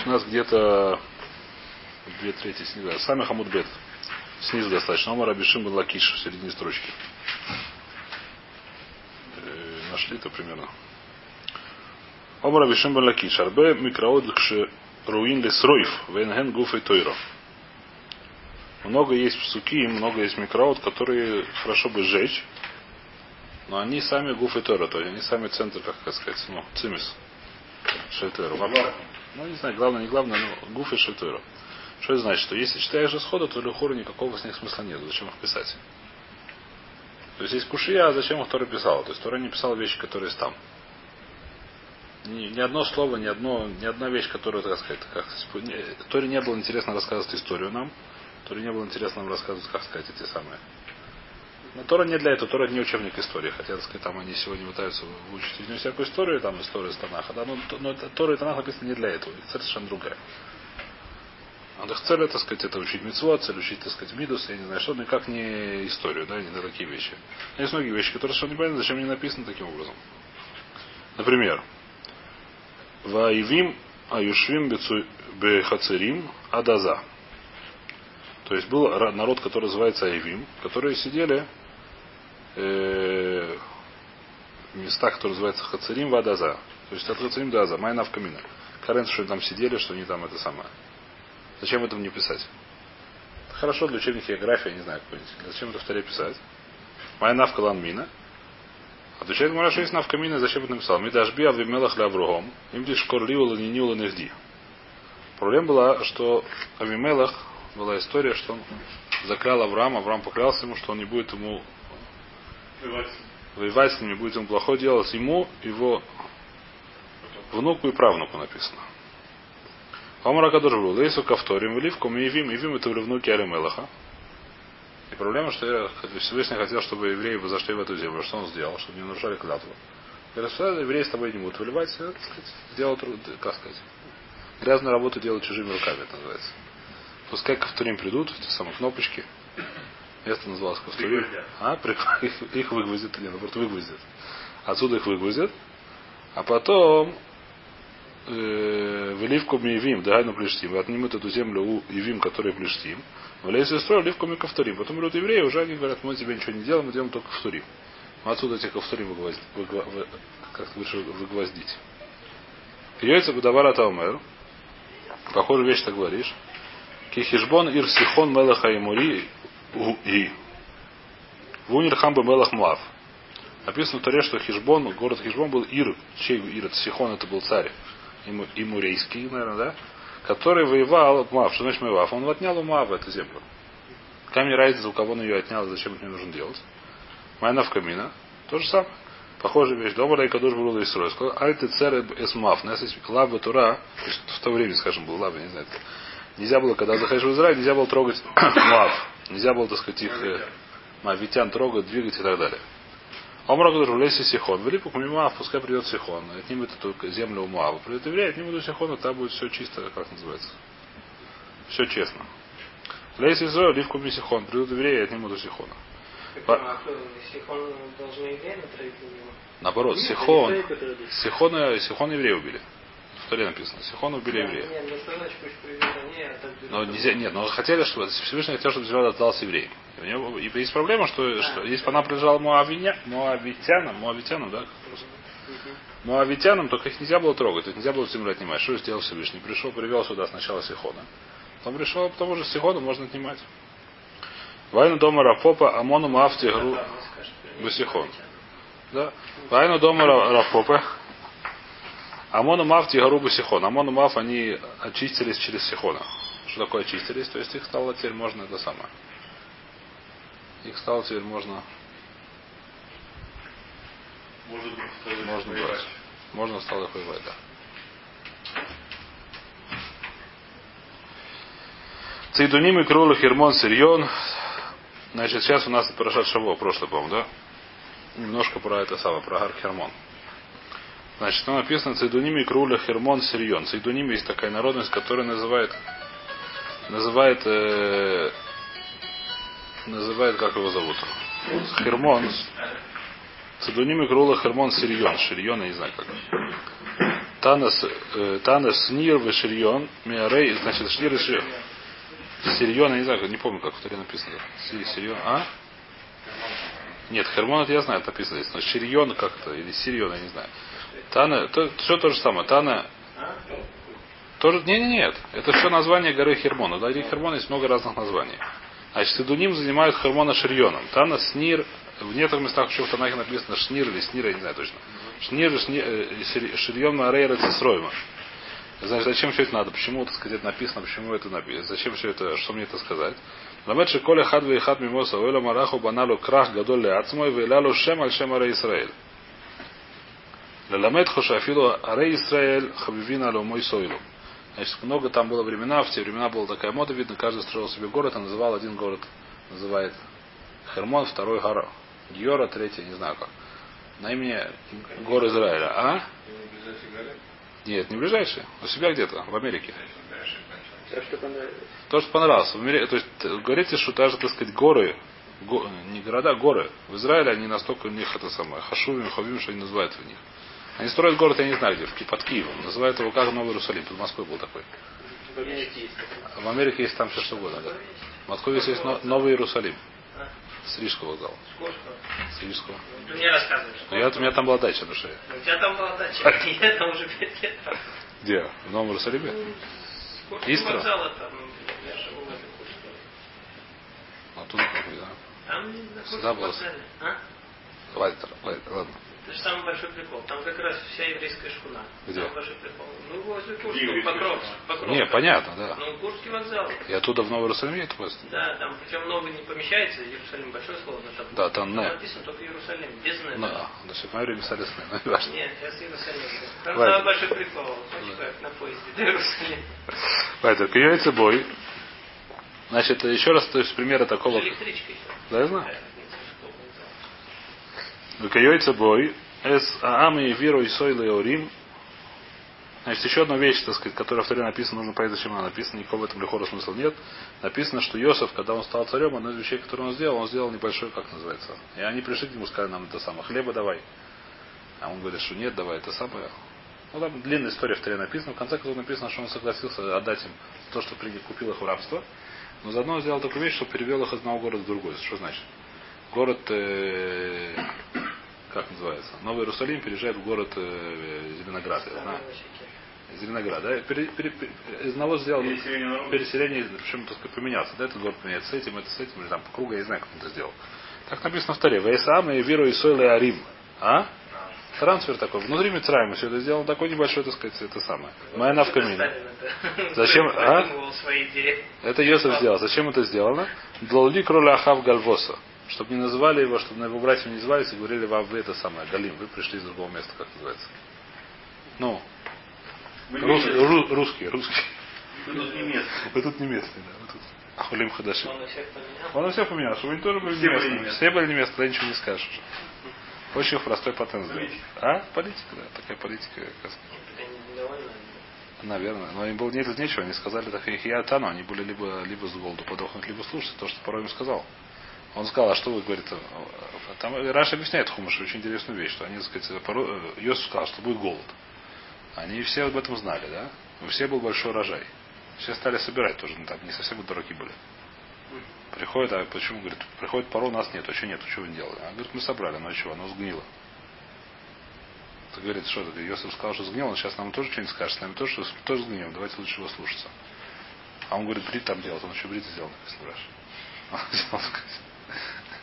Значит, у нас где-то две трети снизу. סמך עמוד ב. Снизу достаточно. אמר רבי שמעון בן לקיש в середине строчки. Э, Нашли-то примерно. אמר רבי שמעון בן לקיש. הרבה מקראות ראויין לישרף. והן הן גופי תורה. Много есть פסוק и, много есть מקראות, которые хорошо бы сжечь, но они сами גופי תורה, то есть они сами центр, как сказать, ну, цимес. Шельтеру. Ну, не знаю, главное, не главное, но гуф и шельтеру. Что это значит? Что если читаешь исхода, то Люхору никакого с них смысла нет. Зачем их писать? То есть есть кушия, а зачем их Тора писал? То есть Тора не писал вещи, которые там. Ни, ни одно слово, ни, одно, ни одна вещь, которая, так сказать, как, Торе не было интересно рассказывать историю нам. Торе не было интересно нам рассказывать, как сказать, эти самые. Но Тора не для этого, Тора не учебник истории. Хотя, так сказать, там они сегодня пытаются выучить из нее всякую историю, там историю Танаха. Да, но, но Тора и Танах написаны не для этого. Цель совершенно другая. А их цель, так сказать, это учить митцво, цель учить, так сказать, мидус, я не знаю что, никак не историю, да, не на такие вещи. Но есть многие вещи, которые совершенно непонятны, зачем они написаны таким образом. Например, Ваивим Аюшвим Бехацерим Адаза. То есть был народ, который называется Айвим, которые сидели э, в местах, которые называются Хацерим Вадаза. То есть от Хацерим до Аза, Майнав Камина. Карен, что они там сидели, что они там это самое. Зачем этом не писать? Хорошо для учебника географии, я не знаю, какой-нибудь. Зачем это в таре писать? Моя навка ланмина. Отвечает Мара, что есть навка мина, зачем это написал? Мидашби авимелах ля Авругом, им лишь корливала не нила нехди. Проблема была, что Авимелах была история, что он заклял Авраам, Авраам поклялся ему, что он не будет ему воевать с ним, не будет ему плохое делать ему, его внуку и правнуку написано. Омара Кадуш был, Лейсу Кавторим, Вливком и Ивим, Ивим это внуки Алимелаха. И проблема, что Всевышний хотел, чтобы евреи бы зашли в эту землю. Что он сделал? Чтобы не нарушали клятву. Говорят, что евреи с тобой не будут выливать, так сказать, делать, как сказать, грязную работу делать чужими руками, это называется. Пускай Кавторим придут, эти самые кнопочки. Место называлось Кавторим. А, их, выгвоздят или наоборот выгвоздят. Отсюда их выгвоздят. А потом в Ливку Миевим, да, на Плештим, отнимут эту землю у Ивим, который Плештим, в Лейсе строил Ливку ми Ковторим. Потом берут евреи, уже они говорят, мы тебе ничего не делаем, мы делаем только Ковторим. Отсюда эти Ковторим выгвоздить, как лучше выгвоздить. Яйца Будавара Таумер, похожую вещь ты говоришь, Кихишбон Ир Сихон Мелаха и Мури и Вунир Хамба Мелах Муав. Написано в Таре, что Хижбон, город Хижбон был Ир, чей Ир, Сихон это был царь и Мурейский, наверное, да, который воевал Муав. Что значит Муав? Он отнял у Муава эту землю. Камень разница, у кого он ее отнял, зачем это не нужно делать. Майна в камина. То же самое. Похожая вещь. Добрый Кадуш был из Сказал, аль ты цер эс Муав. Нас есть лава Тура, в то время, скажем, был лава, не знаю. Нельзя было, когда заходишь в Израиль, нельзя было трогать Муав. Нельзя было, так сказать, их э, мавитян трогать, двигать и так далее. Омра говорит, влез Сихон. Вели Муав, пускай придет Сихон. Отнимет эту землю у Муава. Придет еврей, отнимут у Сихона, там будет все чисто, как называется. Все честно. ליתו ישראל, ליפקו סיחון. Придут евреи, отнимут у Сихона. Наоборот, Сихон, Сихона, Сихон евреи убили. В Торе написано. Сихон убили еврея. Но нельзя, нет, но хотели, чтобы Всевышний хотел, чтобы земля отдалась евреям. У него и есть проблема, что, что если бы она принадлежала Муавиня, Муавитянам, Муавитянам, да, Муавитянам, только их нельзя было трогать, их нельзя было землю отнимать. Что сделал Всевышний? Пришел, привел сюда сначала Сихона. Потом пришел, потом уже Сихона можно отнимать. Вайну дома Рафопа, Амону Маавти Гру Басихон. Да. Вайну дома Рафопа, Амону Маавти Гару Басихон. Амону Маав они очистились через Сихона. Что такое очистились? То есть их стало теперь можно это самое. Их стало теперь можно Может можно брать. Можно стало их воевать, да. Цейдуним и Крула Хермон Сирьон. Значит, сейчас у нас Парашат Шаво, прошлый, по-моему, да? Немножко про это самое, про Гар Хермон. Значит, там написано Цейдуним и Круля Хермон Сирьон. Цейдуним есть такая народность, которая называет называет э, называет, как его зовут? Хермон. Цедуним Крула Хермон Сирьон. Ширьон, я не знаю как. Танас, э, Танас Снир Веширьон, Миарей, значит, Шнир и Ширьон. Сирьон, я не знаю, не помню, как в Таре написано. Сирьон, а? Нет, Хермон это я знаю, это написано здесь. Но Ширьон как-то, или Сирьон, я не знаю. Тана, то, все то же самое. Тана, тоже, не, не, нет. Это все название горы Хермона. В горе Хермона есть много разных названий. Значит, Идуним занимают Хермона Ширьоном. Тана, Снир, в некоторых местах еще в Танахе написано Шнир или Снир, я не знаю точно. Шнир, шнир э, Ширьон Марейра Цисройма. Значит, зачем все это надо? Почему, так сказать, написано, почему это написано? Зачем все это, что мне это сказать? Ламет коля хад ве хад мимоса, ойла мараху баналу крах гадоль ле ацмой, вейлалу шем аль шем аре Исраэль. Леламет хошафилу аре Исраэль хабивина мой сойлу. Значит, много там было времена, в те времена была такая мода, видно, каждый строил себе город, а называл один город, называет Хермон, второй гора. Геора, третий, не знаю как. На имени гор Израиля. А? Нет, не ближайшие. У себя где-то, в Америке. То, что понравилось. Америке, то есть, говорите, что даже, так сказать, горы, го, не города, горы. В Израиле они настолько у них это самое, хашувим, хавим, что они называют в них. Они строят город, я не знаю где, под Киевом. Называют его как Новый Иерусалим. Под Москвой был такой. В Америке есть там все что угодно, да. В Москве есть Новый Иерусалим. С Рижского вокзала. С Рижского. Ты мне рассказываешь. Ну, я, у меня там была дача на шее. У тебя там была дача. Я там уже пять лет. Где? В Новом Иерусалиме? Истра? в этой Оттуда какой, да? Там Всегда было. А? Хватит, хватит, ладно. Это же самый большой прикол. Там как раз вся еврейская шхуна. Где? Самый большой прикол. Ну, возле Курского. Покровск. Не, понятно, да. Ну, Курский вокзал. И оттуда в Новый Иерусалим едет поезд? Да, там причем много не помещается. Иерусалим большое слово. но Там, Да, там не. написано только Иерусалим. Без не. Ну, да, в мое время писали сны, но не важно. Нет, сейчас Иерусалим. Там Ладно. самый большой прикол. Как на поезде до Иерусалима. Поэтому, яйца бой. Значит, еще раз, то есть примеры такого. Электричка еще. Да, я знаю. Выкаёйца бой. Эс аам и виру и сойлы орим. Значит, еще одна вещь, так сказать, которая в Торе написана, нужно понять, зачем она написана, никакого в этом лихора смысла нет. Написано, что Йосиф, когда он стал царем, одна из вещей, которую он сделал, он сделал небольшой, как называется. И они пришли к нему, сказали нам это самое, хлеба давай. А он говорит, что нет, давай, это самое. Ну, там длинная история в Торе написана. В конце концов написано, что он согласился отдать им то, что купил их в рабство. Но заодно он сделал такую вещь, что перевел их из одного города в другой. Что значит? Город, э, как называется? Новый Иерусалим переезжает в город э, Зеленоград. Я знаю. Зеленоград, да? Пере, пере, пере- из одного сделал переселение, причем так поменяться. Да, этот город меняется с этим, это с этим, или там по кругу, я не знаю, как он это сделал. Так написано в Таре. Вейсам и Виру и Сойл и Арим. А? Трансфер такой. Внутри Мицраима все это сделано такой небольшой, так сказать, это самое. Моя навкамина. Зачем, а? Это Йосиф сделал. Зачем это сделано? Длаули кроля Ахав Гальвоса. Чтобы не называли его, чтобы на его братьев не назывались и говорили вам, вы это самое, Галим, вы пришли из другого места, как называется. Ну, рус, ру- русские, русские. Вы тут не место. Вы тут не местные, да. Вы тут Ахулим Хадаши. Он у всех поменял. Он у всех поменял, чтобы они тоже были Все не были местные. местные. Все были не местные, тогда ничего не скажешь уже. Очень простой патент сделать. А? Политика, да. Такая политика, как. Наверное. Но им было нет нечего. Они сказали так их я тану. Они были либо, либо с голоду подохнуть, либо слушать то, что порой им сказал. Он сказал, а что вы говорите? Там Раша объясняет Хумаш очень интересную вещь, что они, так сказать, порой, э, Йосиф сказал, что будет голод. Они все об этом знали, да? У всех был большой урожай. Все стали собирать тоже, ну, там не совсем дураки были. Приходит, а почему, говорит, приходит пару, у нас нет, а что нет, что вы делали? А говорит, мы собрали, но чего, оно сгнило. Ты говорит, что это? Йосиф сказал, что сгнил, он сейчас нам тоже что-нибудь скажет, с нами тоже, тоже сгнил, давайте лучше его слушаться. А он говорит, брит там делать, он еще брит сделал, написано в Раши. Он сделал, сказать.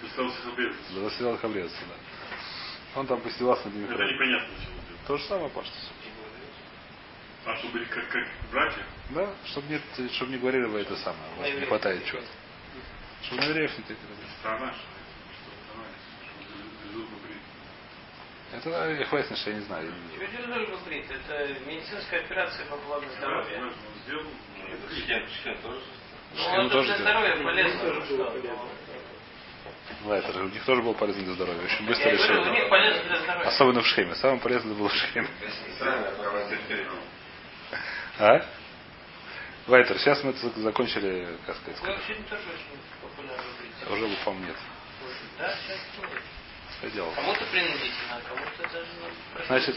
Остался хабрец. Да. Он там постелался над ними. Это непонятно делать. То же самое, Паша. А чтобы были как, как братья? Да, чтобы нет, чтобы не говорили вы это самое, у вас не хватает чего-то. Чтобы на евреев не так говорили. Страна. Это э, хватит, что я не знаю. Тебе дернули внутри. Это медицинская операция по поводу здоровья. Он сделал. Член, член тоже. Ну, это тоже для здоровья полезно. Да, это же у них тоже было полезно для здоровья. Очень быстро здоровья. Особенно в Шхеме. Самое полезное было в Шхеме. А? Вайтер, сейчас мы это закончили, как сказать, в уже, по-моему, нет. Да, сейчас? Кому-то принудительно, а кому-то даже ну, Значит.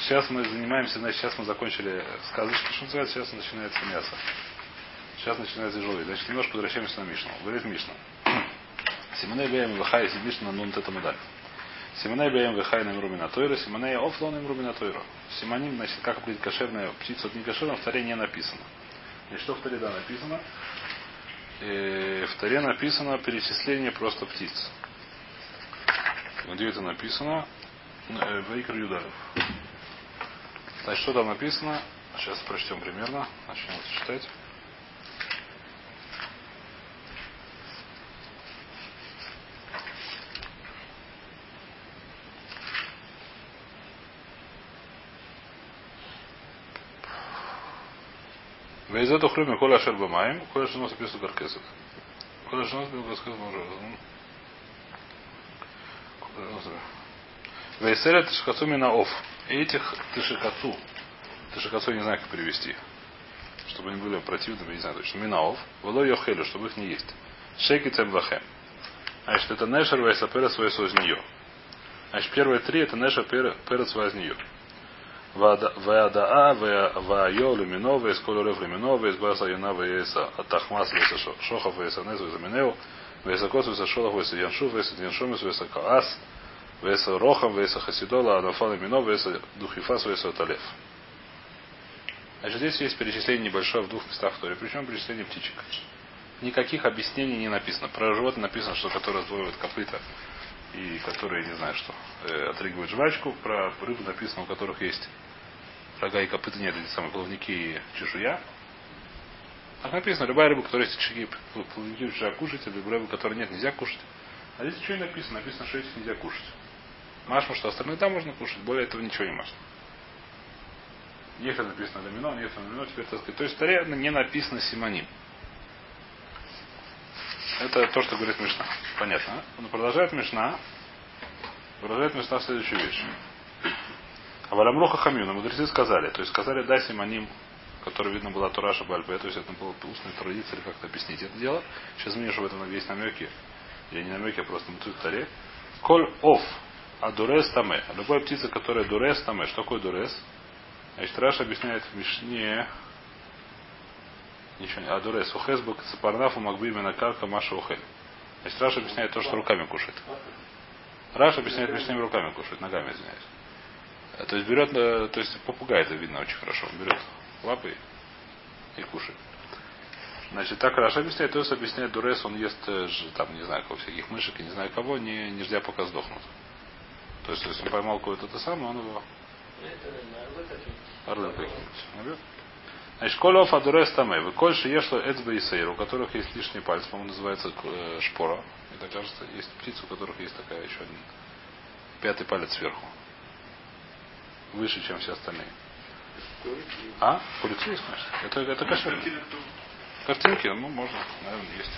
Сейчас мы занимаемся, значит, сейчас мы закончили сказочки, что называется, сейчас начинается мясо. Сейчас начинается жовый. Значит, немножко возвращаемся на Мишну. Говорит Мишна. Симоней беем вехай си Мишна нун тета медаль. Симоней беем вехай на мирумина тойра, симоней офлон на мирумина тойра. Симоним, значит, как определить кошерная птица от некошерная, в таре не написано. И что в таре да написано? И в таре написано перечисление просто птиц. Где это написано? Вейкер Юдаров. Значит, что там написано? Сейчас прочтем примерно. Начнем читать. Вейзет ухрюми коля ашер бамаем, коля шинос пису гаркесет. Коля шинос бил гаркесет может. Вейселя тышкацу мина оф. Этих тышикацу. Тышикацу не знаю, как перевести. Чтобы они были противными, не знаю точно. Минаов. Воло йохелю, чтобы их не есть. Шейки цем лахем. Значит, это нешер вейса перец вейсу из нее. Значит, первые три это нешер перец из нее. הדאה, והאיה, למינה, ואת כל עורב למינו, ואת בת היענה, ואת התחמס, ואת השחף, ואת הנץ, למינהו, ואת הכוס, ואת השלך, ואת הינשוף, ואת התנשמת, ואת הקאת, ואת הרחם, ואת החסידה, האנפה למינה, ואת הדוכיפת, ואת העטלף. Значит, здесь есть перечисление небольшое в двух местах в причем перечисление птичек. Никаких объяснений не написано. Про животное написано, что которое раздвоивает копыта и которые, не знаю что, э, отрыгивают жвачку. Про рыбу написано, у которых есть рога и копыта нет, эти самые плавники и чешуя. Так написано, любая рыба, которая есть чешуи, плавники и кушать, а любая рыба, которой нет, нельзя кушать. А здесь ничего не написано, написано, что этих нельзя кушать. Машма, что остальные там можно кушать, более этого ничего не можно. Если написано домино, нет домино, теперь так сказать. То есть в не написано симоним. Это то, что говорит Мишна. Понятно. Но продолжает Мишна. Продолжает Мишна следующую вещь. А Валамруха Хамюна мудрецы сказали, то есть сказали дай симоним, который видно была Тураша Бальпе, то есть это была устная традиция или как-то объяснить это дело. Сейчас мне, что в этом есть намеки, или не намеки, а просто мутут таре. Коль оф, а дурес таме. Любая птица, которая дурес таме. Что такое дурес? Значит, Раша объясняет в Мишне, Ничего не. Адурес. Ухесбук цепарнафу магбиме на карка маша ухель. Значит, Раша объясняет то, что руками кушает. Раша объясняет мишнями руками кушает, ногами, извиняюсь. Э, то есть берет, э, то есть попугай это видно очень хорошо. Он берет лапы и кушает. Значит, так Раша объясняет, то есть объясняет Дурес, он ест э, там, не знаю, кого, всяких мышек и не знаю кого, не, не ждя пока сдохнут. То есть, если он поймал какое-то то самое, он его орлы какие-нибудь. Значит, колов адурес таме. Вы коль ешло эцба и сейр, у которых есть лишний палец, по-моему, называется э, шпора. Это кажется, есть птицы, у которых есть такая еще один пятый палец сверху. Выше, чем все остальные. А? Курицу есть, конечно. Это, это кошер. Картинки, ну, можно, наверное, есть.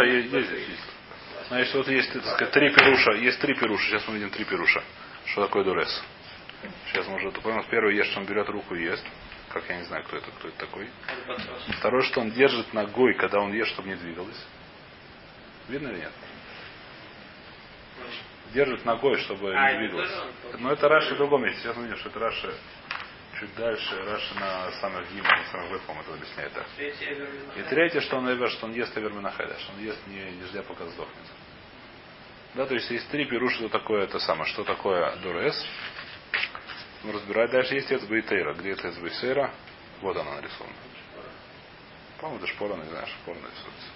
Да, есть, есть, есть. Значит, вот есть, так сказать, три перуша. Есть три перуша. Сейчас мы видим три перуша. Что такое дурес? Сейчас мы уже понял. Первый ест, что он берет руку и ест. Как я не знаю, кто это, кто это такой. Второй, что он держит ногой, когда он ест, чтобы не двигалось. Видно или нет? Держит ногой, чтобы а, не двигалось. Но это Раша в другом месте. Сейчас мы видим, что это Раша чуть дальше Раша на самых гимнах, на самых выпом это объясняет так. И третье, что он эвер, что он ест эвер что он ест не, не ждя пока сдохнет. Да, то есть есть три пируша, что такое это самое, что такое дурес. Мы разбираем. Дальше есть Эцбейтейра. Где это Эцбейтейра? Вот она нарисована. По-моему, это шпора, не знаю, шпора нарисуется.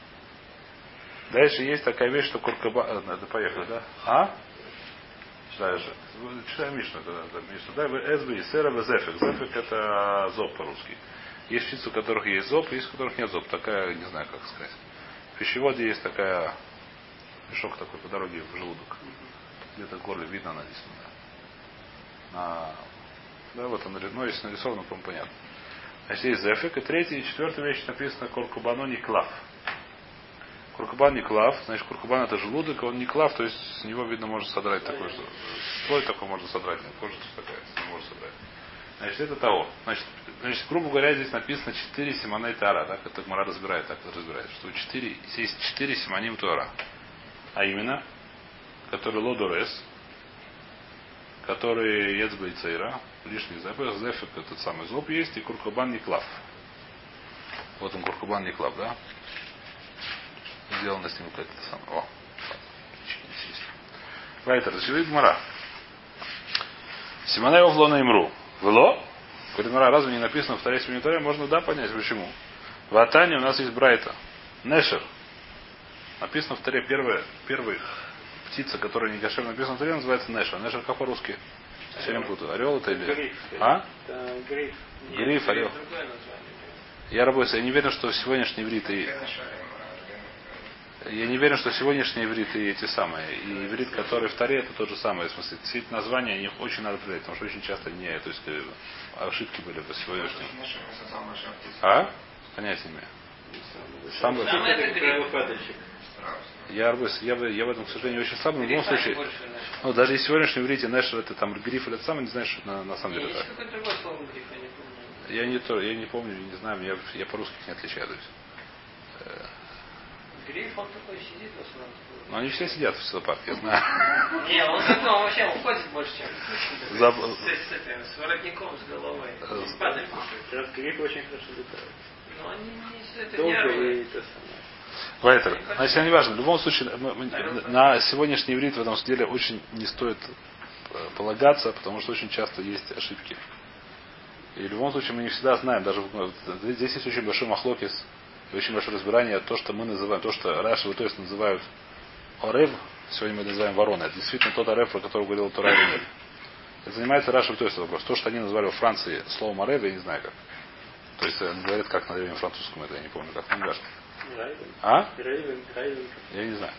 Дальше есть такая вещь, что куркаба... Это поехали, да? А? Дальше. Читаем Мишну. Мишну. Да, Эсби, Сера, Зефик. Зефик это зоб по-русски. Есть птицы, у которых есть зоб, есть у которых нет зоб. Такая, не знаю, как сказать. В пищеводе есть такая мешок такой по дороге в желудок. Где-то в горле видно она. Да. на да, вот он, ну, если нарисовано, по-моему, понятно. Значит, есть зефик. И третья и четвертая вещь написано Куркубано Никлав. Куркубан Никлав, значит, Куркубан это желудок, он Никлав, то есть с него, видно, можно содрать такой, что слой такой можно содрать, не кожа такая, не можно содрать. Значит, это того. Значит, значит, грубо говоря, здесь написано 4 симоней тара, так это Гмара разбирает, так это разбирает, что 4, есть 4 симоним тора. А именно, который лодорес, который ецба и лишний запах, зефик этот самый зоб есть, и куркубан Никлав. Вот он куркубан Никлав, да? Сделано с ним какое-то самое. О, Вайтер, зачем Гмара? Симонео в лона имру. Вло? Говорит, Мара, разве не написано в второй минуторе? Можно да понять, почему. В Атане у нас есть Брайта. Нешер. Написано в Таре первая, первая птица, которая не кошер написана в Таре, называется Нешер. Нешер как по-русски? Все время путаю. Орел это или? Гриф. А? Гриф. Гриф, орел. Я работаю, я не уверен, что сегодняшний иврит и... Я не уверен, что сегодняшний иврит и эти самые. И иврит, который в Таре, это тот же самый. В смысле, эти названия, их очень надо проверять, потому что очень часто не, то есть э, ошибки были по сегодняшнему. А? Понятия не имею. Сам Самое это падальщик. Я, я, я в этом, к сожалению, очень слаб, но в любом случае, больше ну, даже если сегодняшний иврите Нэшер это там гриф или это самое, не знаешь, что на, на самом деле так. гриф, я не помню. Я не то, я не помню, не знаю, я, я по-русски не отличаю. Гриф, он такой сидит в основном. Но они все сидят в зоопарке, я знаю. Не, он такой, он вообще уходит больше, чем Заб- с, с этим, с воротником, с головой. Э, С падаль кушает. Гриф очень хорошо летает. Но они не, это Долго нервы. и то самое. Вайтер. Значит, не важно. В любом случае, мы- мы- на сегодняшний иврит в этом деле очень не стоит э, полагаться, потому что очень часто есть ошибки. И в любом случае мы не всегда знаем, даже здесь есть очень большой махлокис и очень большое разбирание, то, что мы называем, то, что Раши то есть называют Орев, сегодня мы называем ворона, это действительно тот Орев, про который говорил Тура или нет. Это занимается Раши то есть вопрос. То, что они называли во Франции словом Орев, я не знаю как. То есть они говорят, как на древнем французском, это я не помню, как. Райвен. А? Я не знаю.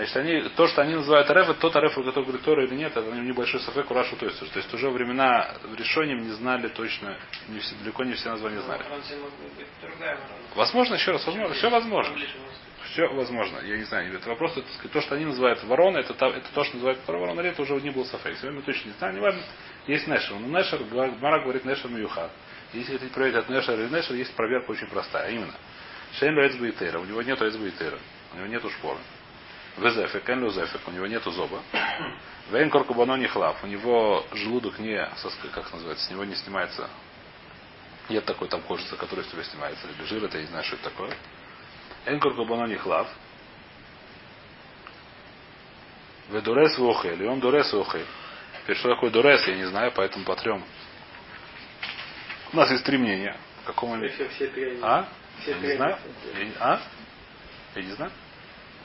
Значит, они, то, что они называют Ареф, это тот Ареф, который говорит Тора или нет, это небольшой софек у Рашу то есть. То есть уже времена в решением не знали точно, не все, далеко не все названия знали. Возможно, еще раз, возможно, все возможно. Все возможно. Я не знаю. Это вопрос, это, то, что они называют ворона, это, это то, что называют второй ворона, это уже не был софейк. Сегодня мы точно не знаем, не важно. Есть Нешер. Но Нешер, Мара говорит Нешер Мюха. Если хотите проверить от Нешер или Нешер, есть проверка очень простая. А именно, Шейн Тейра. У него и Тейра. У него нету шпоры. Везефик, Кен Лузефик, у него нету зоба. Вейн Коркубано не хлав. У него желудок не, как называется, с него не снимается. Нет такой там кожицы, которая с тебя снимается. Или жир, это я не знаю, что это такое. Энкор кабано не хлав. Ведурес вохель. И он дурес вохель. Теперь, что такое дурес, я не знаю, поэтому потрем. У нас есть три мнения. В каком они-. А? Все Я не знаю. Я А? Я не знаю.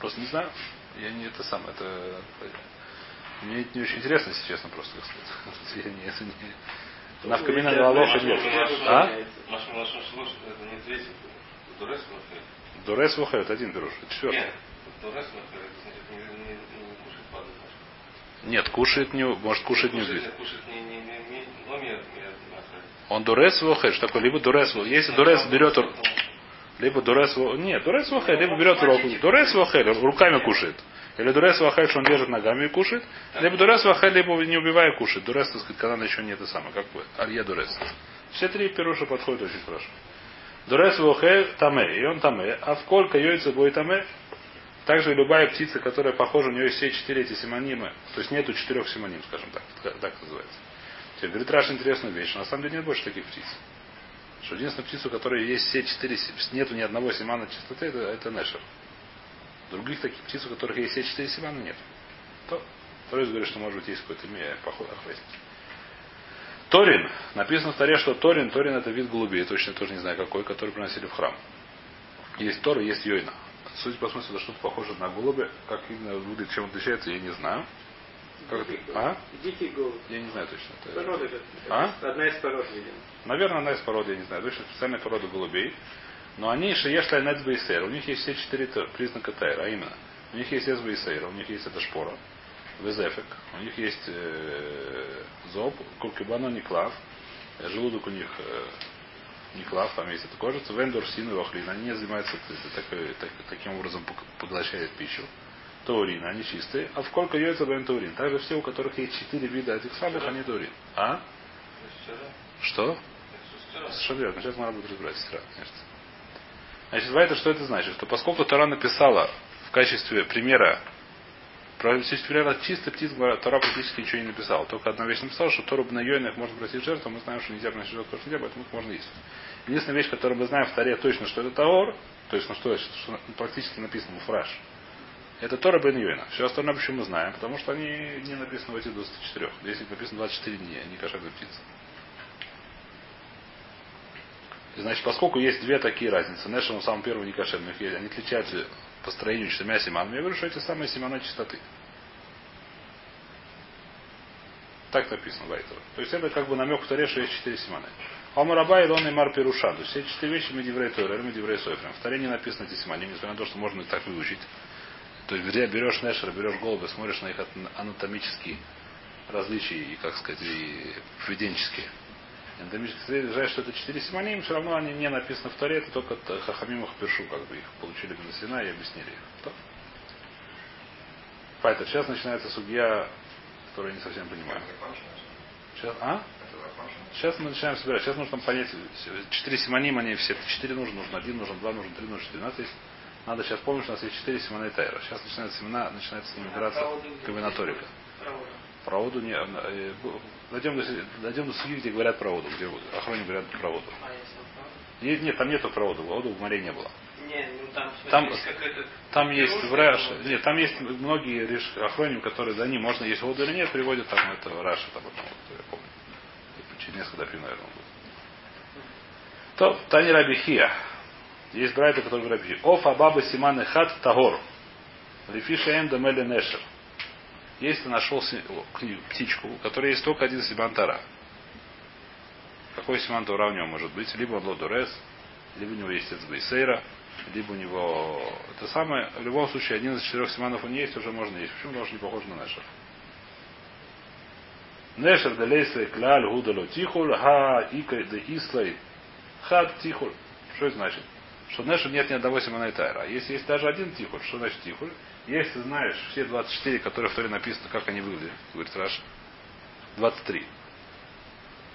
Просто не знаю. Я не это сам, это... Мне это не очень интересно, если честно, просто как сказать. Я не, это не... Навкамина Галалоха нет. А? Наш Машин Шлош, это не третий. Дурес это один берешь. Четвертый. Нет. Нет, кушает не, может кушать не убить. Махер. Он дурес вохель, что такое? Либо дурес. Если дурес берет, либо дурес. Нет, дурес вохель, либо берет руку. Дурес вохель, руками кушает. Или дурес вохель, что он держит ногами и кушает. Либо дурес вохель, либо не убивая кушает. Дурес, так сказать, когда еще не это самое, как бы, алье дурес. Все три пируша подходят очень хорошо. Дурес вохель таме, и он таме. А в колька йойца бой таме, также любая птица, которая похожа, у нее есть все четыре эти симонимы. То есть нету четырех симоним, скажем так. Так называется. Теперь говорит Раш интересную вещь. На самом деле нет больше таких птиц. Что единственная птица, у которой есть все четыре, нету ни одного симана чистоты, это, это Нешер. Других таких птиц, у которых есть все четыре симана, нет. То, второй говорит, что может быть есть какой-то поход охватить. Торин. Написано в Таре, что Торин, Торин это вид голубей, точно тоже не знаю какой, который приносили в храм. Есть Тор есть Йойна. Судя по смыслу, это что-то похоже на голубя. Как именно выглядит, чем отличается, я не знаю. Как? А? Дикий голубь. Я не знаю точно. Это- Порода же. А? Одна из пород, видимо. Наверное, она из породы, я не знаю. Точно специальная порода голубей. Но они шиеш лайнет бейсер. У них есть все четыре признака тайра, а именно. У них есть сейра, у них есть эта шпора. Везефек. У них есть э, зоб, куркибано никлав. Э, Желудок у них э, никлав, там есть эта кожица. Вендор, син и охлин. Они не занимаются так- так- таким образом поглощают пищу. Таурин, они чистые. А сколько яйца бен таурин? Также все, у которых есть четыре вида этих самых, они таурин. А? Что? Совершенно верно. Сейчас надо будет разбирать кажется. Значит, Вайта, что это значит? Что поскольку Тора написала в качестве примера, про чистый птиц, Тора практически ничего не написала. Только одна вещь написала, что Тору на их можно бросить жертву, мы знаем, что нельзя приносить жертву, что нельзя, поэтому их можно есть. Единственная вещь, которую мы знаем в Торе точно, что это Таор, то есть, ну что, что практически написано фраж. Это Тора Бен Йойна. Все остальное почему мы знаем? Потому что они не написаны в этих 24. Если написано 24 дня, не кошерная птица. И, значит, поскольку есть две такие разницы, Нэшел, самый первый не есть, они отличаются по строению четырьмя семанами, я говорю, что эти самые семена чистоты. Так написано Вайтера. То есть это как бы намек в Торе, что есть четыре семаны. Омараба и Лон и Мар Перуша. То есть все четыре вещи мы Диврей Тойра, мы Диврей Сойфрем. В Торе не написано эти семаны, несмотря на то, что можно их так выучить. То есть беря- берешь Нешера, берешь голубя, смотришь на их ат- анатомические различия и, как сказать, и поведенческие. Анатомически знаешь, что это четыре симоним, все равно они не написаны в Торе, это только Хахамим пишу, как бы их получили на Сина и объяснили их. То. Поэтому сейчас начинается судья, которую я не совсем понимаю. Сейчас, а? Сейчас мы начинаем собирать. Сейчас нужно понять, четыре симонима, они все, четыре нужно, нужно один, нужен два, нужен три, нужен четыре. Надо сейчас помнить, что у нас есть четыре семена и тайра. Сейчас начинается семена, начинается с ними играться комбинаторика. Про воду не... э, бу- Дойдем до, дойдем до судьи, где говорят про воду, где охране говорят про воду. А. Нет, нет, там нету про воду, воду в море не было. Не, ну там, Там- есть. Там есть в по-моему. нет, там есть многие реш- охроним, которые, да, не, можно есть воду или нет, приводят там это Раша, там, вот, я помню. Через несколько допи, наверное, будет. То, Тани Рабихия. Есть брайта, который говорит. Оф Абаба Симаны Хат Тагор. Лефиша Эм Дамели Нешер. Если нашел си- о, книгу, птичку, у которой есть только один Симан Тара. Какой Симан Тора у него может быть? Либо он Лодурес, либо у него есть Эцбейсейра, либо у него... Это самое, в любом случае, один из четырех Симанов он есть, уже можно есть. Почему? Потому что не похож на Нешер. נשר דלית ליה כלל הוא דלא תיכול, הא איכא דאית ליה חד תיכול. Что это значит? Что Нешер нет ни одного סימן а טהרה. А если есть даже один תיכול, что значит תיכול? Если ты знаешь все 24, которые в Торе написано, как они выглядят, говорит Раши, 23.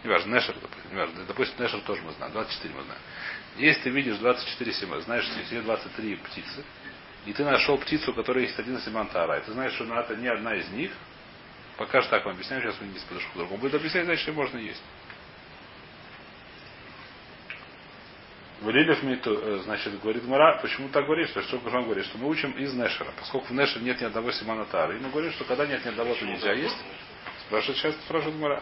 Неважно, נשר, неважно, допустим, נשר тоже мы знаем, 24 мы знаем. Если ты видишь 24 סימן а, знаешь, что все 23 птицы, и ты нашел птицу, у которой есть один סימן טהרה, и ты знаешь, что это не одна из них, Пока что так мы объясняем, сейчас мы не подошли к другому. Будет объяснять, значит, что можно есть. Валилев Миту, э, значит, говорит Мара, почему так говорит, что что Кужан говорит, что мы учим из Нешера. Поскольку в Нешере нет ни одного Симана Тара. И мы говорим, что когда нет ни одного, то нельзя есть. Спрашивает, сейчас спрашивает Мара.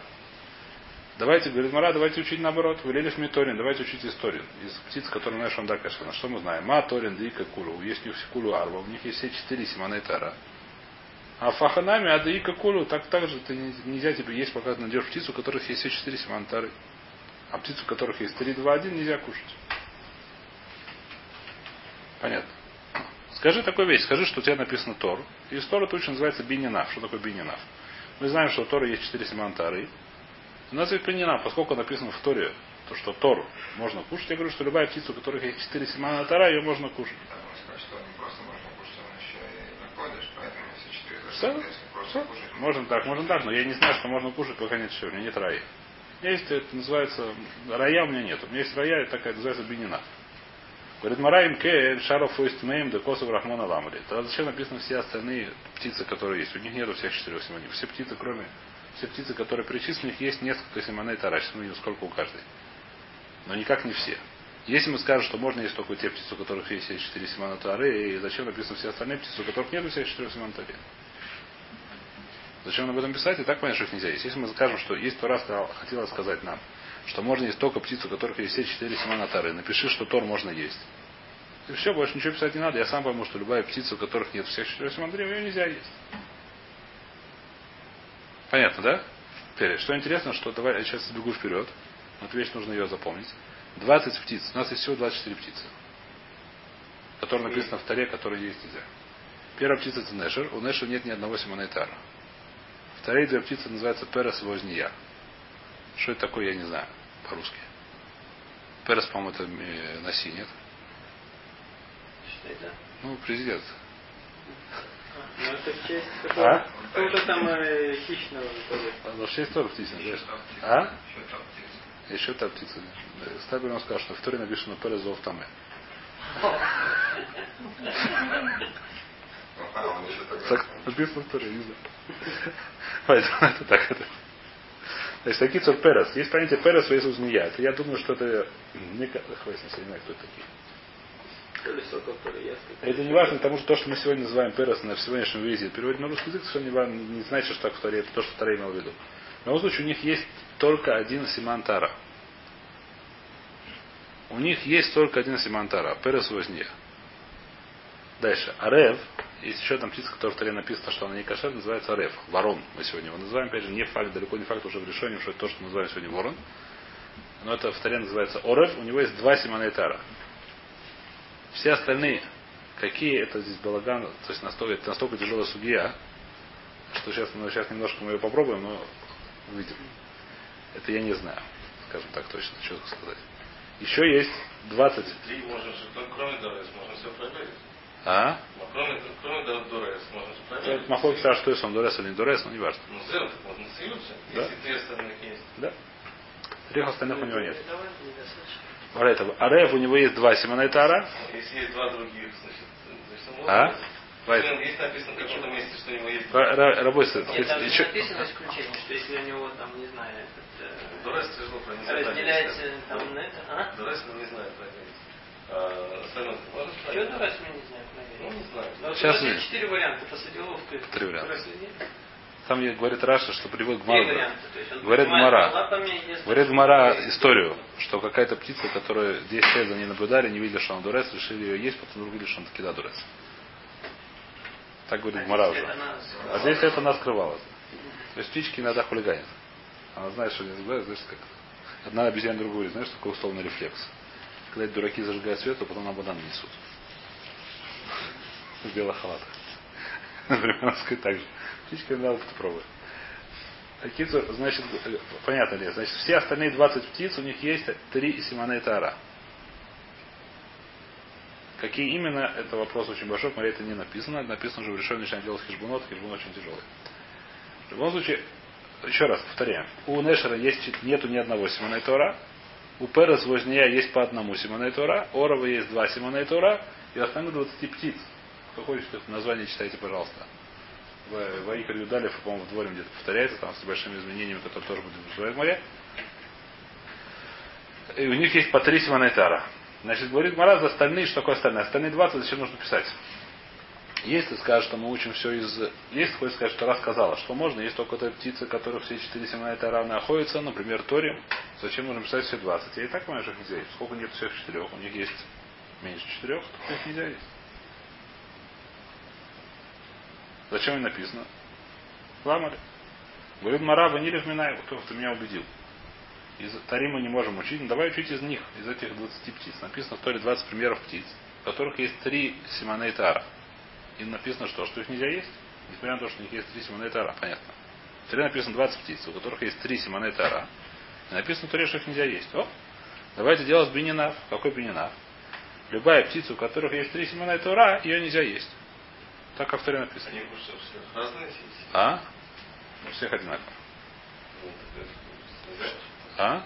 Давайте, говорит Мара, давайте учить наоборот. Валилев Миторин, давайте учить историю. Из птиц, которые Нешер Дакашка. На что мы знаем? Ма, Торин, Дика, Кулу. Есть у них Кулу Арба. У них есть все четыре Симана и Тара. А фаханами, адаика кулу, так, так же ты не- нельзя тебе есть, пока ты найдешь птицу, у которых есть все четыре семантары. А птицу, у которых есть 3, 2, 1, нельзя кушать. Понятно. Скажи такую вещь, скажи, что у тебя написано Тор. И из Тора это очень называется бининав. Что такое бининав? Мы знаем, что у Тора есть четыре семантары. У нас есть бининав, поскольку написано в Торе, то, что Тор можно кушать, я говорю, что любая птица, у которых есть четыре семантара, ее можно кушать. Все Все? Можно так, можно так, но я не знаю, что можно кушать, пока нет все. У меня нет раи. У меня есть, это называется, рая у меня нет. У меня есть рая, это такая, называется бинина. Говорит, Мараим Кель, Шаров Уистмейм, Декосов Рахмана Ламри. Тогда зачем написаны все остальные птицы, которые есть? У них нету всех четырех симоним. Все птицы, кроме все птицы, которые перечислены, есть несколько симоней тараш. Ну, сколько у каждой. Но никак не все. Если мы скажем, что можно есть только те птицы, у которых есть все четыре симона тары, и зачем написаны все остальные птицы, у которых нет всех четырех симон таре? Зачем об этом писать? И так понятно, что их нельзя есть. Если мы скажем, что есть Тора хотела сказать нам, что можно есть только птицу, у которых есть все четыре семена тары, напиши, что Тор можно есть. И все, больше ничего писать не надо. Я сам пойму, что любая птица, у которых нет всех четырех семен тары, ее нельзя есть. Понятно, да? Теперь, что интересно, что давай я сейчас бегу вперед. Вот вещь нужно ее запомнить. 20 птиц. У нас есть всего 24 птицы. Которые написано в таре, которые есть нельзя. Первая птица это Нешер. У Нешера нет ни одного Симонайтара. Вторые две птицы называются Перес и Возния. Что это такое, я не знаю по-русски. Перес, по-моему, это э, носи, нет? Что это? Ну, президент. Ну, это в честь А? какого- какого-то там э, хищного тоже. А, Ну, шесть тоже птицы, знаешь. Еще. А? Еще та птица. Еще та птица. Стабель он сказал, что в Торе написано Перес Зов Таме. А. Так написано в Торе, не знаю. Поэтому это так. Это. Значит, такие цур Перес. Есть понятие Перес, есть змея. Это я думаю, что это... Мне хватит, я не знаю, кто это такие. Это не важно, потому что то, что мы сегодня называем Перес на сегодняшнем виде, переводит на русский язык, совершенно не, важно, не значит, что так в Торе, это то, что Торе имел в виду. В любом случае, у них есть только один Симан Тара. У них есть только один Симан Тара. Перес возне. Дальше. Арев. Есть еще там птица, которая в Торе написано, что она не кошер, называется Арев. Ворон. Мы сегодня его называем. Опять же, не факт, далеко не факт уже в решении, что это то, что мы называем сегодня ворон. Но это в Торе называется Орев. У него есть два Симана Тара. Все остальные, какие это здесь балаган, то есть настолько, это настолько тяжелая судья, что сейчас, ну, сейчас немножко мы ее попробуем, но увидим. Это я не знаю, скажем так точно, четко сказать. Еще есть 20. Три можно, что только кроме можно все проверить. А? Проверить. Махлок сказал, что есть он Дорес или не Дорес, но не важно. Ну, зел так можно союза, Да. если три остальных есть. Да? Трех остальных у него нет. Арев, Арев у него есть два Симона Тара. Если есть два других, значит, значит он А? Если Есть написано в каком-то месте, что у него есть Ра- ра- Работает. Нет, там Еще- написано исключение, что если у него там, не знаю, этот, э, Дорес тяжело проверить. разделяется там на это, а? Дорес мы не проверить. А это не знаем, Ну, проверить? не знаю. Но Сейчас есть четыре варианта по садиловке. Три варианта. Нет. Там говорит Раша, что приводит Три Гмара. Говорит Гмара. если- Говорит Гмара историю, что какая-то птица, которая 10 лет за ней наблюдали, не видели, что она дурец, решили ее есть, потом вдруг видели, что она таки да дурец. Так говорит Гмара Это уже. А 10 лет она скрывалась. То есть птички иногда хулиганят. Она знает, что не знаешь, как одна обезьяна другую, знаешь, что такое условный рефлекс. Когда эти дураки зажигают свет, то потом на банан несут. В белых халатах. Например, сказать так же. Птичка опыт пробует. Такие, значит, э, понятно ли, значит, все остальные 20 птиц, у них есть три Симона Тара. Какие именно, это вопрос очень большой, смотри, это не написано. Написано уже в решении начинаем делать хижбунот, хижбун очень тяжелый. В любом случае, еще раз повторяем. У Нешера есть, нету ни одного Симона Тора. У Перес Возния есть по одному Симона Тора. Орова есть два Симона Тора. И остальных 20 птиц. Кто хочет, название читайте, пожалуйста. В Ваикар Юдалев, по-моему, в дворе где-то повторяется, там с большими изменениями, которые тоже будут в море. И у них есть по три Симонайтара. Значит, говорит Мараз, остальные, что такое остальные? Остальные 20 зачем нужно писать? Если скажешь, что мы учим все из... Есть хочет сказать, что рассказала, что можно, есть только эта птица, которых все четыре Симонайта равны находятся, например, Тори. Зачем нужно писать все 20? Я и так понимаю, что их нельзя есть. Сколько нет всех четырех? У них есть меньше четырех, то их нельзя есть. Зачем им написано? Ламали. Говорит Мараба, не Минай, кто ты меня убедил. Из Тари мы не можем учить, но давай учить из них, из этих 20 птиц. Написано в Торе 20 примеров птиц, в которых есть три Симоней Тара. И написано что? Что их нельзя есть? Несмотря на то, что у них есть три Симоней Тара, понятно. В Торе написано 20 птиц, у которых есть три Симоней Тара. И написано в Торе, что их нельзя есть. О, давайте делать бининав. Какой бининав? Любая птица, у которых есть три Симоней Тора, ее нельзя есть. Так как в Торе написано. Они что, все разные есть? А? У всех одинаково. А?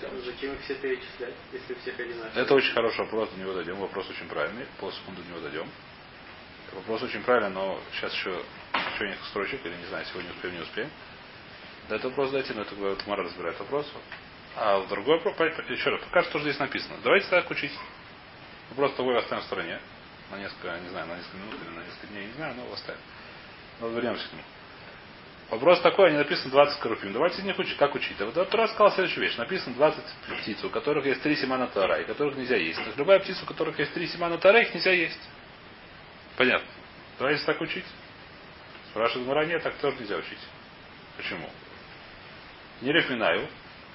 Зачем их все перечислять, если всех одинаковые? Это очень хороший вопрос, до него дойдем. Вопрос очень правильный. Полсекунды до него дойдем. Вопрос очень правильный, но сейчас еще, еще несколько строчек, или не знаю, сегодня успеем, не успеем. Да, это вопрос дайте, но это Мара разбирает вопрос. А другой вопрос, еще раз, пока что здесь написано. Давайте так учить. Вопрос того оставим в стороне. На несколько, не знаю, на несколько минут или на несколько дней, не знаю, но оставим. Но вернемся к нему. Вопрос такой, они написаны 20 корупим. Давайте из них. Как учить? А вот Тура сказал следующую вещь. Написано 20 птиц, у которых есть три семана тара, и которых нельзя есть. Так любая птица, у которых есть три семана тара, их нельзя есть. Понятно. Давайте так учить. Спрашивает Мара, нет, так тоже нельзя учить. Почему? Не рефминаю.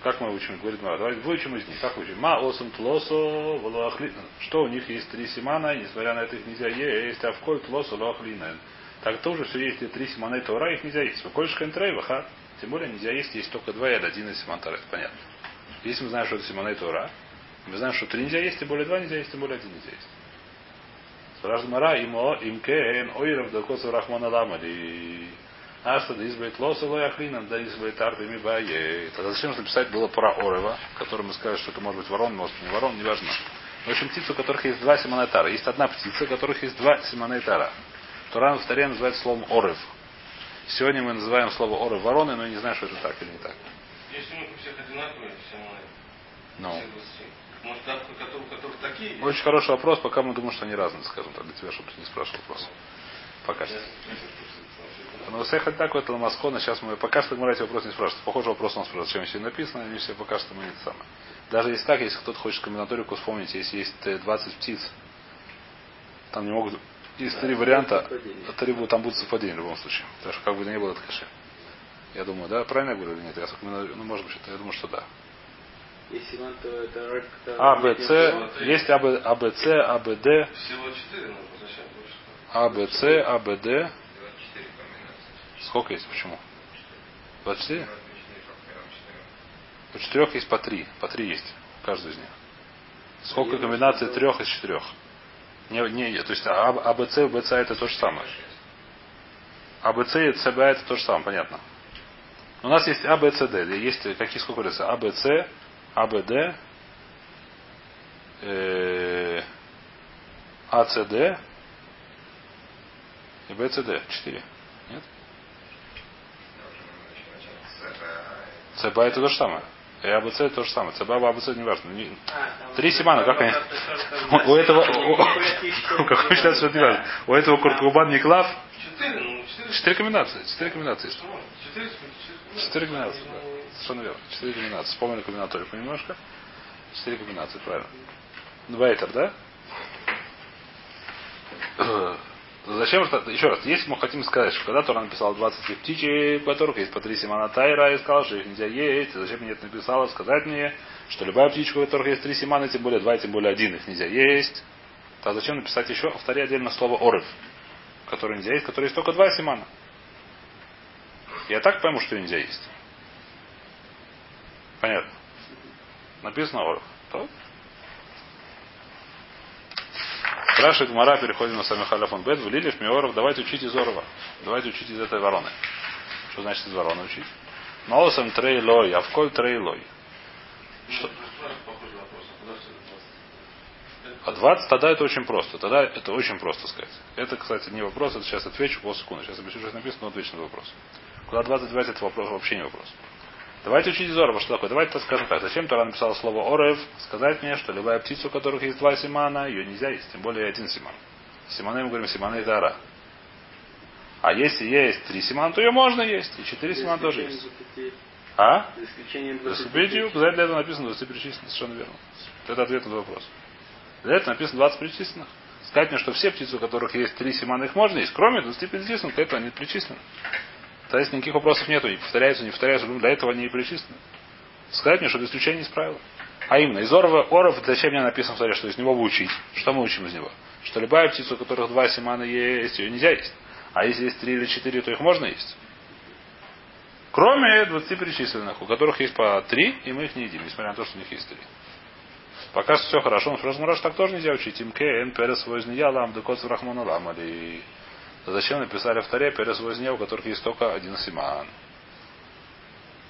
Как мы учим? Говорит Мара, давайте выучим из них. Как учим? Ма осам тлосо волоахли. Что у них есть три семана, и несмотря на это их нельзя есть, а в коль тлосо лоахлинен. Так тоже все есть, три симоней Тора, их нельзя есть. Выходишь контрей, ваха. Тем более нельзя есть, есть только два или один из симон Тора, это понятно. Если мы знаем, что это симоней Тора, мы знаем, что три нельзя есть, тем более два нельзя есть, тем более один нельзя есть. Спрашивает Мара, имо, имке, эн, ойров, да косу рахмана ламари. Ашта да избавит лоса лояхлинам, да избавит ми бае. Тогда зачем же написать было про Орева, который мы сказали, что это может быть ворон, может не ворон, неважно. В общем, птицы, у которых есть два симонетара. Есть одна птица, у которых есть два симонетара. Тура в Таре называет словом Орев. Сегодня мы называем слово Орев вороны, но я не знаю, что это так или не так. Если у них у всех одинаковые, мои. Ну. 20. Может, там, у которых, такие? есть? Очень хороший вопрос, пока мы думаем, что они разные, скажем так, для тебя, чтобы ты не спрашивал вопрос. Пока что. Но Сехаль так это Ламаскона, сейчас мы пока что мы эти вопросы не спрашивают. Похожий вопрос у нас спрашивают, чем все написано, они все пока что мы не самое. Даже если так, если кто-то хочет комбинаторику вспомнить, если есть э, 20 птиц, там не могут. Есть три варианта, три, там будут совпадения в любом случае. Потому что как бы не было это каше. Я думаю, да, правильно я говорю или нет? Я, ну, может быть, я думаю, что да. Если Иван, то это роль, А, Б, С, есть А, Б, А, Б, С, А, Б, Д, Всего четыре нужно, зачем больше? А, Б, С, А, Б, Д. 24 комбинации. Сколько есть? Почему? 24? 24 по первым четырем. У четырех есть по три. По три есть. Каждый из них. Сколько комбинаций трех из четырех? Не, не, то есть А, А, Б, С, Б, С это то же самое. А, Б, С и С, Б это то же самое, понятно. У нас есть А, Б, С, Д. Есть какие сколько говорится? А, Б, С, А, Б, Д, э, А, С, Д и Б, С, Д. Четыре. Нет? С, Б это то же самое. И А, Б, С это то же самое. С, Б, А, не важно. Не- Три Симана, как они? У этого, у- какой сейчас что не важно. У этого Куркубан Четыре, ну, четыре. комбинации. Четыре комбинации. Что? Четыре, комбинации, да. Совершенно верно. Четыре комбинации. Вспомнили комбинаторику немножко. Четыре комбинации, правильно. Два этер, да? Зачем это? Еще раз, если мы хотим сказать, что когда Тора написал 20 птичек, у которых есть по три Симана Тайра, и сказал, что их нельзя есть, зачем мне это написала, сказать мне, что любая птичка, у которых есть три Симана, тем более два, тем более один, их нельзя есть. То зачем написать еще, повторяя отдельно слово Орев, которое нельзя есть, которое есть только два Симана. Я так пойму, что ее нельзя есть. Понятно. Написано Орев. То? Спрашивает Мара, переходим на сами Халяфон Бет, Лилев, Миоров, давайте учить из Орова. Давайте учить из этой вороны. Что значит из вороны учить? Маосам трейлой, а в коль трейлой. Что? Похожий вопрос. А куда все это 20? А 20 тогда это очень просто. Тогда это очень просто сказать. Это, кстати, не вопрос, это сейчас отвечу полсекунды. Сейчас объясню, что написано, но отвечу на вопрос. Куда 20 девать, это вопрос, вообще не вопрос. Давайте учить из Орова, что такое. Давайте так скажем так. Зачем Тора написала слово Орев? Сказать мне, что любая птица, у которых есть два симана, ее нельзя есть. Тем более один симан. Симаны мы говорим, симаны это ара. А если есть три симана, то ее можно есть. И четыре симана тоже есть. А? За исключением За 20 Бедию, для этого написано 20 перечисленных, совершенно верно. Это ответ на вопрос. Для этого написано 20 перечисленных. Сказать мне, что все птицы, у которых есть три симана, их можно есть, кроме 20 перечисленных, для этого они причислены. То есть никаких вопросов нету, не повторяются, не повторяются, для этого они и причислены. Сказать мне, что это исключение из правила. А именно, из Орова, Оров, зачем мне написано в Торе, что из него вы учить? Что мы учим из него? Что любая птица, у которых два симана есть, ее нельзя есть. А если есть три или четыре, то их можно есть. Кроме 20 перечисленных, у которых есть по три, и мы их не едим, несмотря на то, что у них есть три. Пока все хорошо, но в прошлом так тоже нельзя учить. Имке, эн, перес, возния, лам, декоц, рахмона, лам, или... Зачем написали в Таре перес, возния, у которых есть только один симан?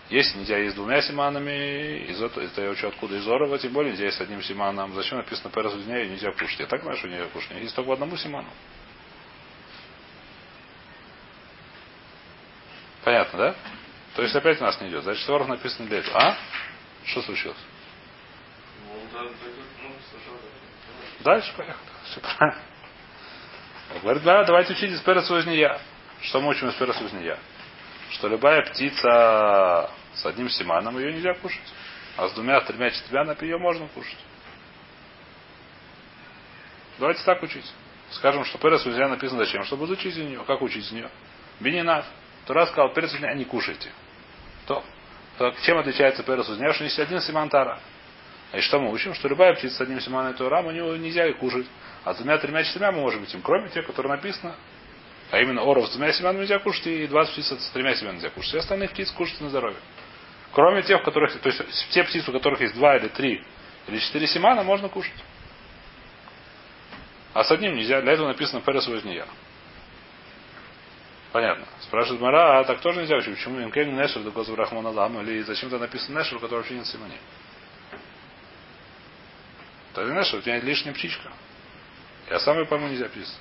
Если нельзя есть двумя симанами, из этого, это я учу откуда из Орова, тем более нельзя есть с одним симаном. Зачем написано перес, возния, и нельзя кушать? Я так знаю, что нельзя кушать. Есть только одному симану. Понятно, да? То есть опять у нас не идет. Значит, Оров написано для этого. А? Что случилось? Ну, да, да, ну, сначала, да. Дальше поехали. Говорит, да, давайте учить из перес возния. Что мы учим из перес возния? Что любая птица с одним симаном ее нельзя кушать. А с двумя, тремя, четырьмя ее можно кушать. Давайте так учить. Скажем, что перес возния написано зачем? Чтобы изучить из нее. Как учить из нее? Бенинав. Тура сказал, перес возния не кушайте. То. Чем отличается перес возния? Что есть один симан тара. А и что мы учим? Что любая птица с одним симаном Тора, у него нельзя их кушать. А с двумя, тремя, четырьмя мы можем быть им, кроме тех, которые написано А именно оров с двумя семенами нельзя кушать и 20 птиц с тремя семенами нельзя кушать. Все остальные птиц кушать на здоровье. Кроме тех, у которых, то есть те птицы, у которых есть два или три или четыре семана, можно кушать. А с одним нельзя. Для этого написано Перес Вознияр. Понятно. Спрашивает Мара, а так тоже нельзя учить? Почему Инкен Нешер до Козу Рахмана Лам? Или зачем-то написано Нешер, у которого вообще нет семени? Тогда Нешер, у тебя лишняя птичка. Я сам ее пойму нельзя писать.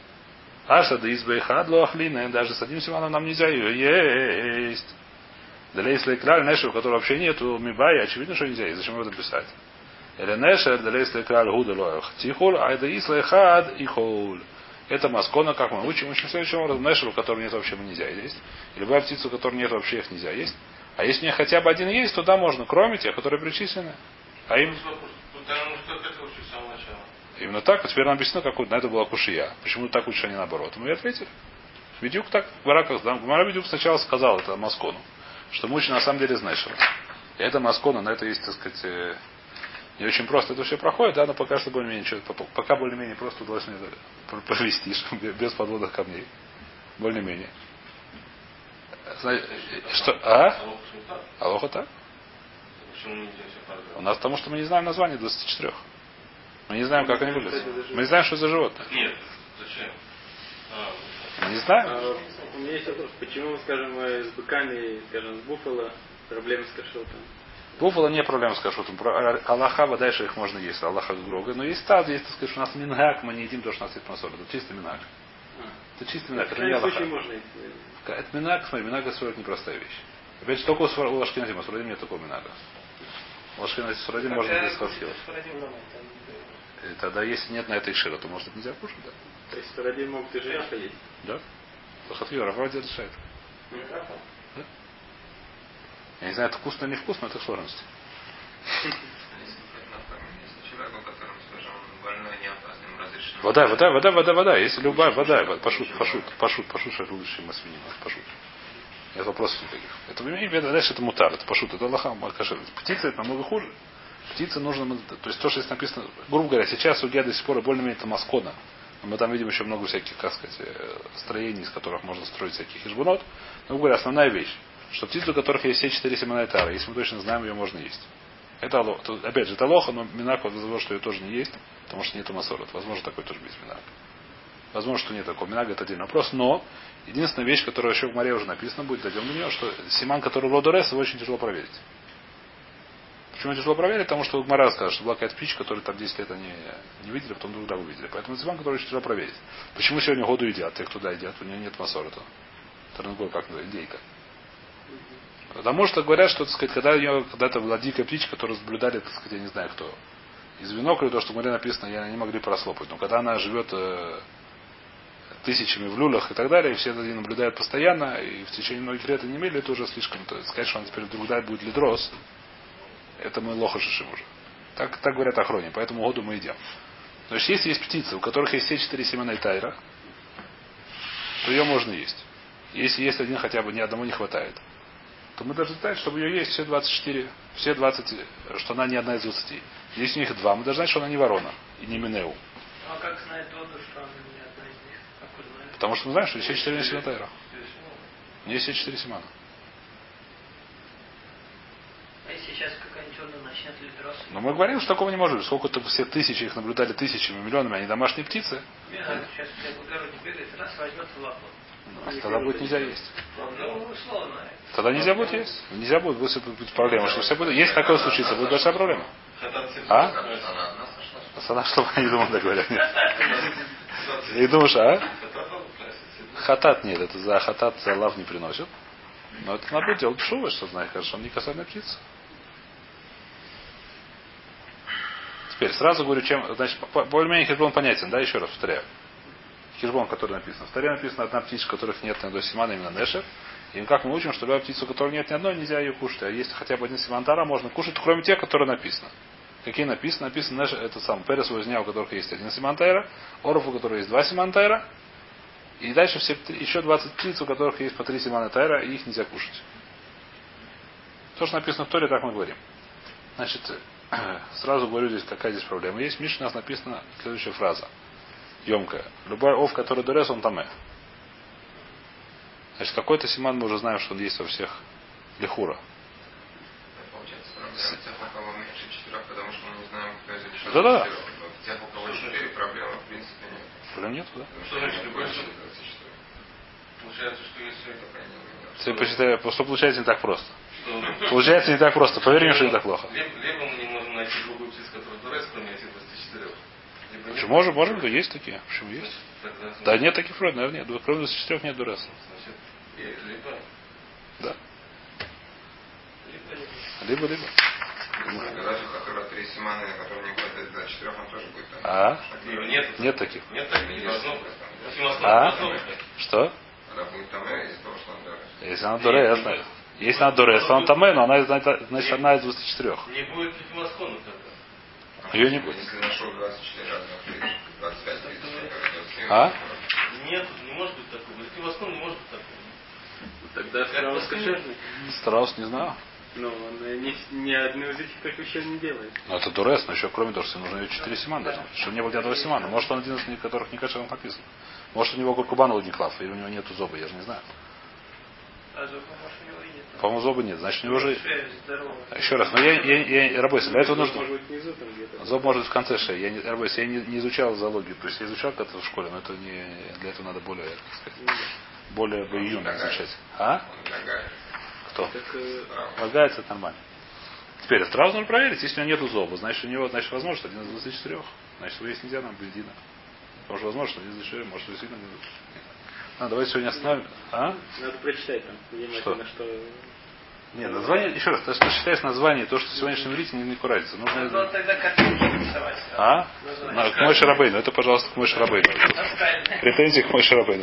Аша да избейхад лоахлина, даже с одним семаном нам нельзя ее есть. Да если краль Нешер, у которого вообще нету мибай, очевидно, что нельзя. И зачем его писать? Или Нешер, да если краль. Тихул, ай да ислайхад и холь. Это маскона, как мы учим, учим следующим образом. Нешер, у которого нет вообще нельзя есть. И любая птица, у которой нет вообще их нельзя есть. А если у них хотя бы один есть, то да, можно, кроме тех, которые причислены. А им Потому что это учить с самого начала. именно так, а теперь нам объяснено, как на это была кушия. Почему так учишь, а не наоборот. Мы и ответили. Бедюк так, Бараках, Гмара Бедюк сначала сказал это Маскону, что мы учим на самом деле знаешь. И это Маскона, на это есть, так сказать, э, не очень просто это все проходит, да, но пока что более-менее, ничего- по- пока более-менее просто удалось мне провести, без подводных камней. Более-менее. Э, Что? А? А так? Алоха так? Почему все У нас потому что мы не знаем название 24. Мы не знаем, как они выглядят. Мы не знаем, что за животное. Нет, зачем? А, не знаем. А, у меня есть вопрос. Почему, скажем, с быками, скажем, с буфало проблемы с кашотом? Буфало не проблема с кашутом. Про Аллаха, дальше их можно есть. Аллаха Грога. Но есть стад, есть, так сказать, что у нас мингак, мы не едим то, что у нас есть масор. Это чисто минак. Это чисто минак, это не Аллаха. случае можно есть. Это минак, смотри, минак это непростая вещь. Опять же, только у Сура- у нет такого минага. У Лашкинази Сурадим можно без хатхила. Тогда, если нет на этой шира, то может это нельзя кушать, да? То есть Сурадим могут и женщина есть. Да? Лахатхила, Рафади решает. Я не знаю, это вкусно или невкусно, это разрешено. Вода, вода, вода, вода, вода. Если любая вода, пошут, пошут, пошут, пошут, что лучше масвинина, пошут. Нет вопросов никаких. Это имеем в виду, дальше это мутар, это пошут, это лоха, кашер. Птица это намного хуже. Птице нужно, то есть то, что здесь написано, грубо говоря, сейчас у Гея до сих пор более-менее это маскона. Мы там видим еще много всяких, как сказать, э, строений, из которых можно строить всяких хижбунот. Но, говоря, основная вещь, что птицы, у которых есть все четыре семена тара, если мы точно знаем, ее можно есть. Это алоха. Опять же, это лоха, но минак, возможно, что ее тоже не есть, потому что нет масорот. Возможно, такой тоже без минак. Возможно, что нет такого. Минага это отдельный вопрос. Но единственная вещь, которая еще в море уже написана будет, дойдем до нее, что Симан, который в Лодорес, его очень тяжело проверить. Почему тяжело проверить? Потому что Гмара скажет, что была какая-то птичка, которую там 10 лет они не видели, потом друг друга увидели. Поэтому Симан, который очень тяжело проверить. Почему сегодня году едят, те, кто туда едят, у нее нет масора, то Тарангой, как называется, индейка. Потому что говорят, что, так сказать, когда ее, когда-то была дикая птичка, которую наблюдали, так сказать, я не знаю кто, из бинокля, то, что в море написано, я не могли прослопать. Но когда она живет э, тысячами в люлях и так далее, и все это наблюдают постоянно, и в течение многих лет не имели, это уже слишком. То есть сказать, что она теперь вдруг дать будет лидрос, это мы лоха уже. Так, так говорят охроне, поэтому году мы едим. То есть если есть птицы, у которых есть все четыре семена и тайра, то ее можно есть. Если есть один хотя бы, ни одному не хватает. То мы должны знать, чтобы ее есть все 24, все 20, что она не одна из 20. Если у них два, мы должны знать, что она не ворона и не Минеу. А как знает Доду, что она не одна из них? Как вы знаете? Потому что мы знаем, что все четыре семена тайра. У нее все четыре семена. А если сейчас какая-нибудь черная начнет литрос? Но мы говорим, что такого не может быть. Сколько-то все тысячи их наблюдали тысячами, миллионами, они домашние птицы. Сейчас я в огороде бегает, раз возьмет в лапу. Тогда будет нельзя есть. Ну, условно. Тогда нельзя будет есть. Нельзя будет, будет проблема. Что все будет, если такое случится, будет большая проблема. А? Сана, что я не думал, так говорят. Нет. Думаю, что, а? Хатат нет, это за хатат за лав не приносят. Но это надо делать шувы, что знает, хорошо, не касательная птица. Теперь сразу говорю, чем, значит, более-менее хижбон понятен, да, еще раз повторяю. Хижбон, который написан. В таре написано одна птица, у которых нет ни одной симана, именно нешер. И как мы учим, что любая птица, у которой нет ни одной, нельзя ее кушать. А если хотя бы один симантара, можно кушать, кроме тех, которые написано. Какие написано? Написано это сам перес возня, у которых есть один симантайра, оров, у которых есть два симантайра, и дальше все, еще 20 птиц, у которых есть по три симана тайра, и их нельзя кушать. То, что написано в Торе, так мы говорим. Значит, сразу говорю здесь, какая здесь проблема. Есть в Мишне у нас написана следующая фраза. Емкая. Любой ов, который дурес, он таме. Значит, какой-то симан мы уже знаем, что он есть во всех лихура. Получается, проблема тех, у кого проблемы в принципе нет. Проблем нет, да? Что значит 24. Получается, что если... Все посчитаю, что получается не так просто. Что... Получается не так просто. Поверь мне, что не так плохо. Либо, либо мы не можем найти другую птицу, которая дурес, кроме этих 24. Либо. Почему можем, можем, да есть такие. Почему есть? Тогда, Да нет таких вроде, наверное, нет. Кроме 24 нет дуреса. Значит, либо... Да. Либо, либо. Либо, либо. Даже у которого три симаны, на которые не хватает до четырех, он тоже будет там. А? Нет. Нет таких. Нет, так не должно быть. Симаслов А? быть. Что? Э. Если она дуре, я знаю. Если она дуре, если она таме, но она, значит, одна из 24. Не будет ли Тимасхона тогда? Ее не будет. Если нашел 24 разных, 30, 25, 30, 27. А? Нет, не может быть такого. Тимасхон не может быть такого. Тогда страус кошерный. Страус не знаю. Но он ни, ни одну из этих вещей не делает. Но это дурес, но еще кроме того, что нужно 4 симана должно быть. Чтобы не было ни одного симана. Может он один из них, которых не кошерно написано. Может у него Гуркубан Лудниклав, или у него нету зоба, я же не знаю. А зуб, может, у него и нет. По-моему, зоба нет. Значит, у него же... Здоровая. Еще раз, но я, я, я, работаю, для этого нужно... Зоб может быть в конце шеи. Я не, работаю, я не, не изучал зоологию. То есть я изучал когда-то в школе, но это не... Для этого надо более, как сказать, более бы июня изучать. А? Кто? Так, э, Полагается, это нормально. Теперь, сразу нужно проверить, если у него нет зоба, значит, у него, значит, возможно, что один из 24. Значит, есть нельзя нам бельдина. Потому что возможно, что из 24, может, действительно не а, давайте сегодня остановим. А? надо прочитать там внимательно, что... Нет, название, еще раз, то, что считаешь название, то, что в сегодняшнем рите не, не куратится. Нужно Надо было тогда картинки рисовать. А? Название. На- К мой Шарабейну. Это, пожалуйста, к мой Шарабейну. Претензии к мой Шарабейну.